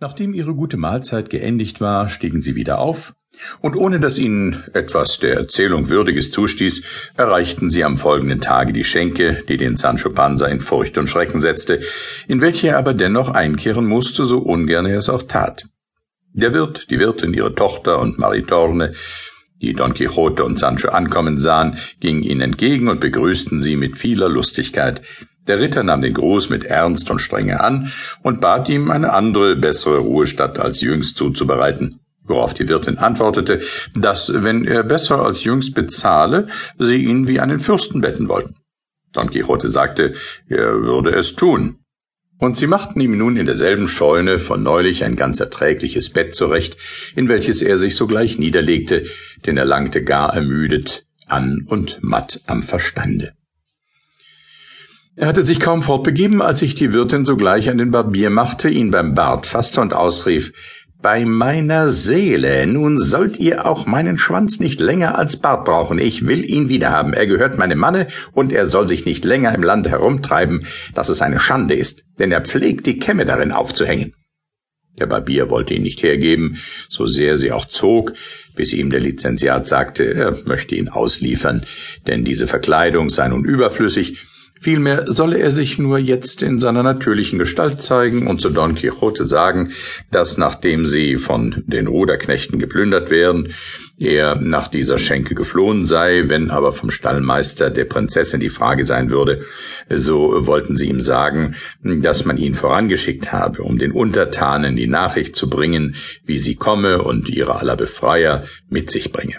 Nachdem ihre gute Mahlzeit geendigt war, stiegen sie wieder auf, und ohne dass ihnen etwas der Erzählung Würdiges zustieß, erreichten sie am folgenden Tage die Schenke, die den Sancho Panza in Furcht und Schrecken setzte, in welche er aber dennoch einkehren musste, so ungern er es auch tat. Der Wirt, die Wirtin, ihre Tochter und Maritorne, die Don Quixote und Sancho ankommen sahen, gingen ihnen entgegen und begrüßten sie mit vieler Lustigkeit, der Ritter nahm den Gruß mit Ernst und Strenge an und bat ihm, eine andere, bessere Ruhestatt als jüngst zuzubereiten, worauf die Wirtin antwortete, dass, wenn er besser als jüngst bezahle, sie ihn wie einen Fürsten betten wollten. Don Quixote sagte, er würde es tun. Und sie machten ihm nun in derselben Scheune von neulich ein ganz erträgliches Bett zurecht, in welches er sich sogleich niederlegte, denn er langte gar ermüdet an und matt am Verstande. Er hatte sich kaum fortbegeben, als sich die Wirtin sogleich an den Barbier machte, ihn beim Bart fasste und ausrief Bei meiner Seele, nun sollt ihr auch meinen Schwanz nicht länger als Bart brauchen. Ich will ihn wiederhaben. Er gehört meinem Manne, und er soll sich nicht länger im Land herumtreiben, dass es eine Schande ist, denn er pflegt die Kämme darin aufzuhängen. Der Barbier wollte ihn nicht hergeben, so sehr sie auch zog, bis ihm der Lizenziat sagte, er möchte ihn ausliefern, denn diese Verkleidung sei nun überflüssig, Vielmehr solle er sich nur jetzt in seiner natürlichen Gestalt zeigen und zu Don Quixote sagen, dass nachdem sie von den Ruderknechten geplündert werden, er nach dieser Schenke geflohen sei, wenn aber vom Stallmeister der Prinzessin die Frage sein würde, so wollten sie ihm sagen, dass man ihn vorangeschickt habe, um den Untertanen die Nachricht zu bringen, wie sie komme und ihre aller Befreier mit sich bringe.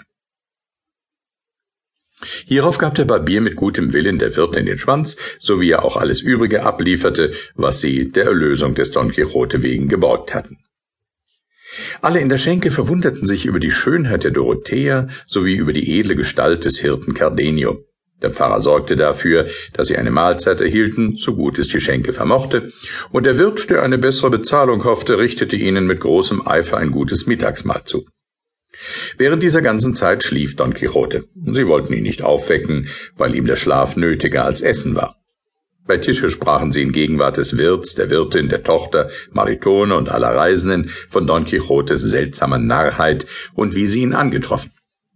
Hierauf gab der Barbier mit gutem Willen der Wirtin den Schwanz, so wie er auch alles übrige ablieferte, was sie der Erlösung des Don Quixote wegen geborgt hatten. Alle in der Schenke verwunderten sich über die Schönheit der Dorothea sowie über die edle Gestalt des Hirten Cardenio. Der Pfarrer sorgte dafür, dass sie eine Mahlzeit erhielten, so gut es die Schenke vermochte, und der Wirt, der eine bessere Bezahlung hoffte, richtete ihnen mit großem Eifer ein gutes Mittagsmahl zu. Während dieser ganzen Zeit schlief Don Quixote. Sie wollten ihn nicht aufwecken, weil ihm der Schlaf nötiger als Essen war. Bei Tische sprachen sie in Gegenwart des Wirts, der Wirtin, der Tochter, Maritone und aller Reisenden von Don Quixotes seltsamer Narrheit und wie sie ihn angetroffen.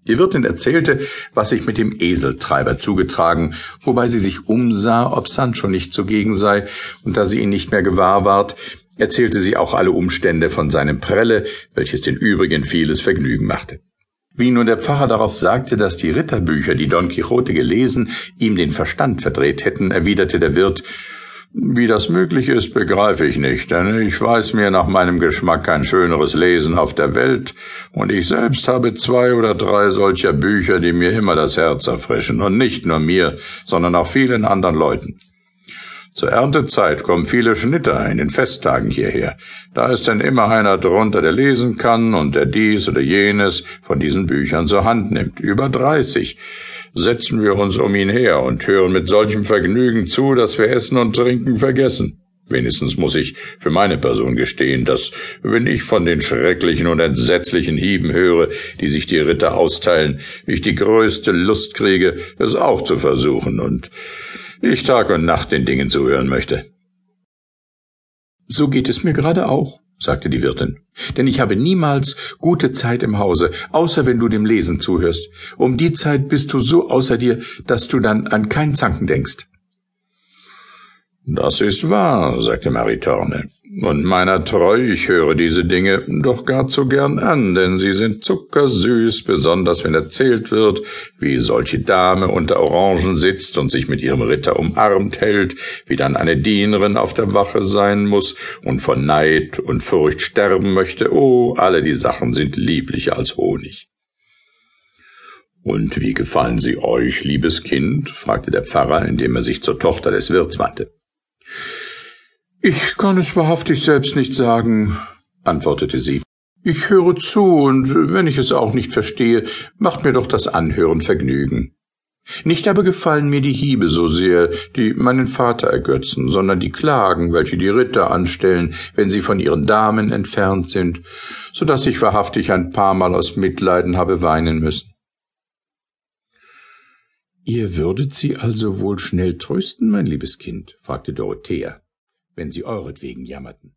Die Wirtin erzählte, was sich mit dem Eseltreiber zugetragen, wobei sie sich umsah, ob Sancho nicht zugegen sei, und da sie ihn nicht mehr gewahr ward, erzählte sie auch alle Umstände von seinem Prelle, welches den übrigen vieles Vergnügen machte. Wie nun der Pfarrer darauf sagte, dass die Ritterbücher, die Don Quixote gelesen, ihm den Verstand verdreht hätten, erwiderte der Wirt, wie das möglich ist, begreife ich nicht, denn ich weiß mir nach meinem Geschmack kein schöneres Lesen auf der Welt, und ich selbst habe zwei oder drei solcher Bücher, die mir immer das Herz erfrischen, und nicht nur mir, sondern auch vielen anderen Leuten. Zur Erntezeit kommen viele Schnitter in den Festtagen hierher. Da ist denn immer einer drunter, der lesen kann und der dies oder jenes von diesen Büchern zur Hand nimmt. Über dreißig. Setzen wir uns um ihn her und hören mit solchem Vergnügen zu, dass wir Essen und Trinken vergessen. Wenigstens muss ich für meine Person gestehen, dass, wenn ich von den schrecklichen und entsetzlichen Hieben höre, die sich die Ritter austeilen, ich die größte Lust kriege, es auch zu versuchen und ich Tag und Nacht den Dingen zuhören möchte. So geht es mir gerade auch, sagte die Wirtin, denn ich habe niemals gute Zeit im Hause, außer wenn du dem Lesen zuhörst. Um die Zeit bist du so außer dir, dass du dann an kein Zanken denkst. Das ist wahr, sagte Maritorne. Und meiner treu, ich höre diese Dinge doch gar zu gern an, denn sie sind zuckersüß, besonders wenn erzählt wird, wie solche Dame unter Orangen sitzt und sich mit ihrem Ritter umarmt hält, wie dann eine Dienerin auf der Wache sein muss und von Neid und Furcht sterben möchte. Oh, alle die Sachen sind lieblicher als Honig. Und wie gefallen sie euch, liebes Kind? fragte der Pfarrer, indem er sich zur Tochter des Wirts wandte. Ich kann es wahrhaftig selbst nicht sagen, antwortete sie. Ich höre zu, und wenn ich es auch nicht verstehe, macht mir doch das Anhören Vergnügen. Nicht aber gefallen mir die Hiebe so sehr, die meinen Vater ergötzen, sondern die Klagen, welche die Ritter anstellen, wenn sie von ihren Damen entfernt sind, so dass ich wahrhaftig ein paar Mal aus Mitleiden habe weinen müssen. Ihr würdet sie also wohl schnell trösten, mein liebes Kind? fragte Dorothea wenn sie euretwegen jammerten.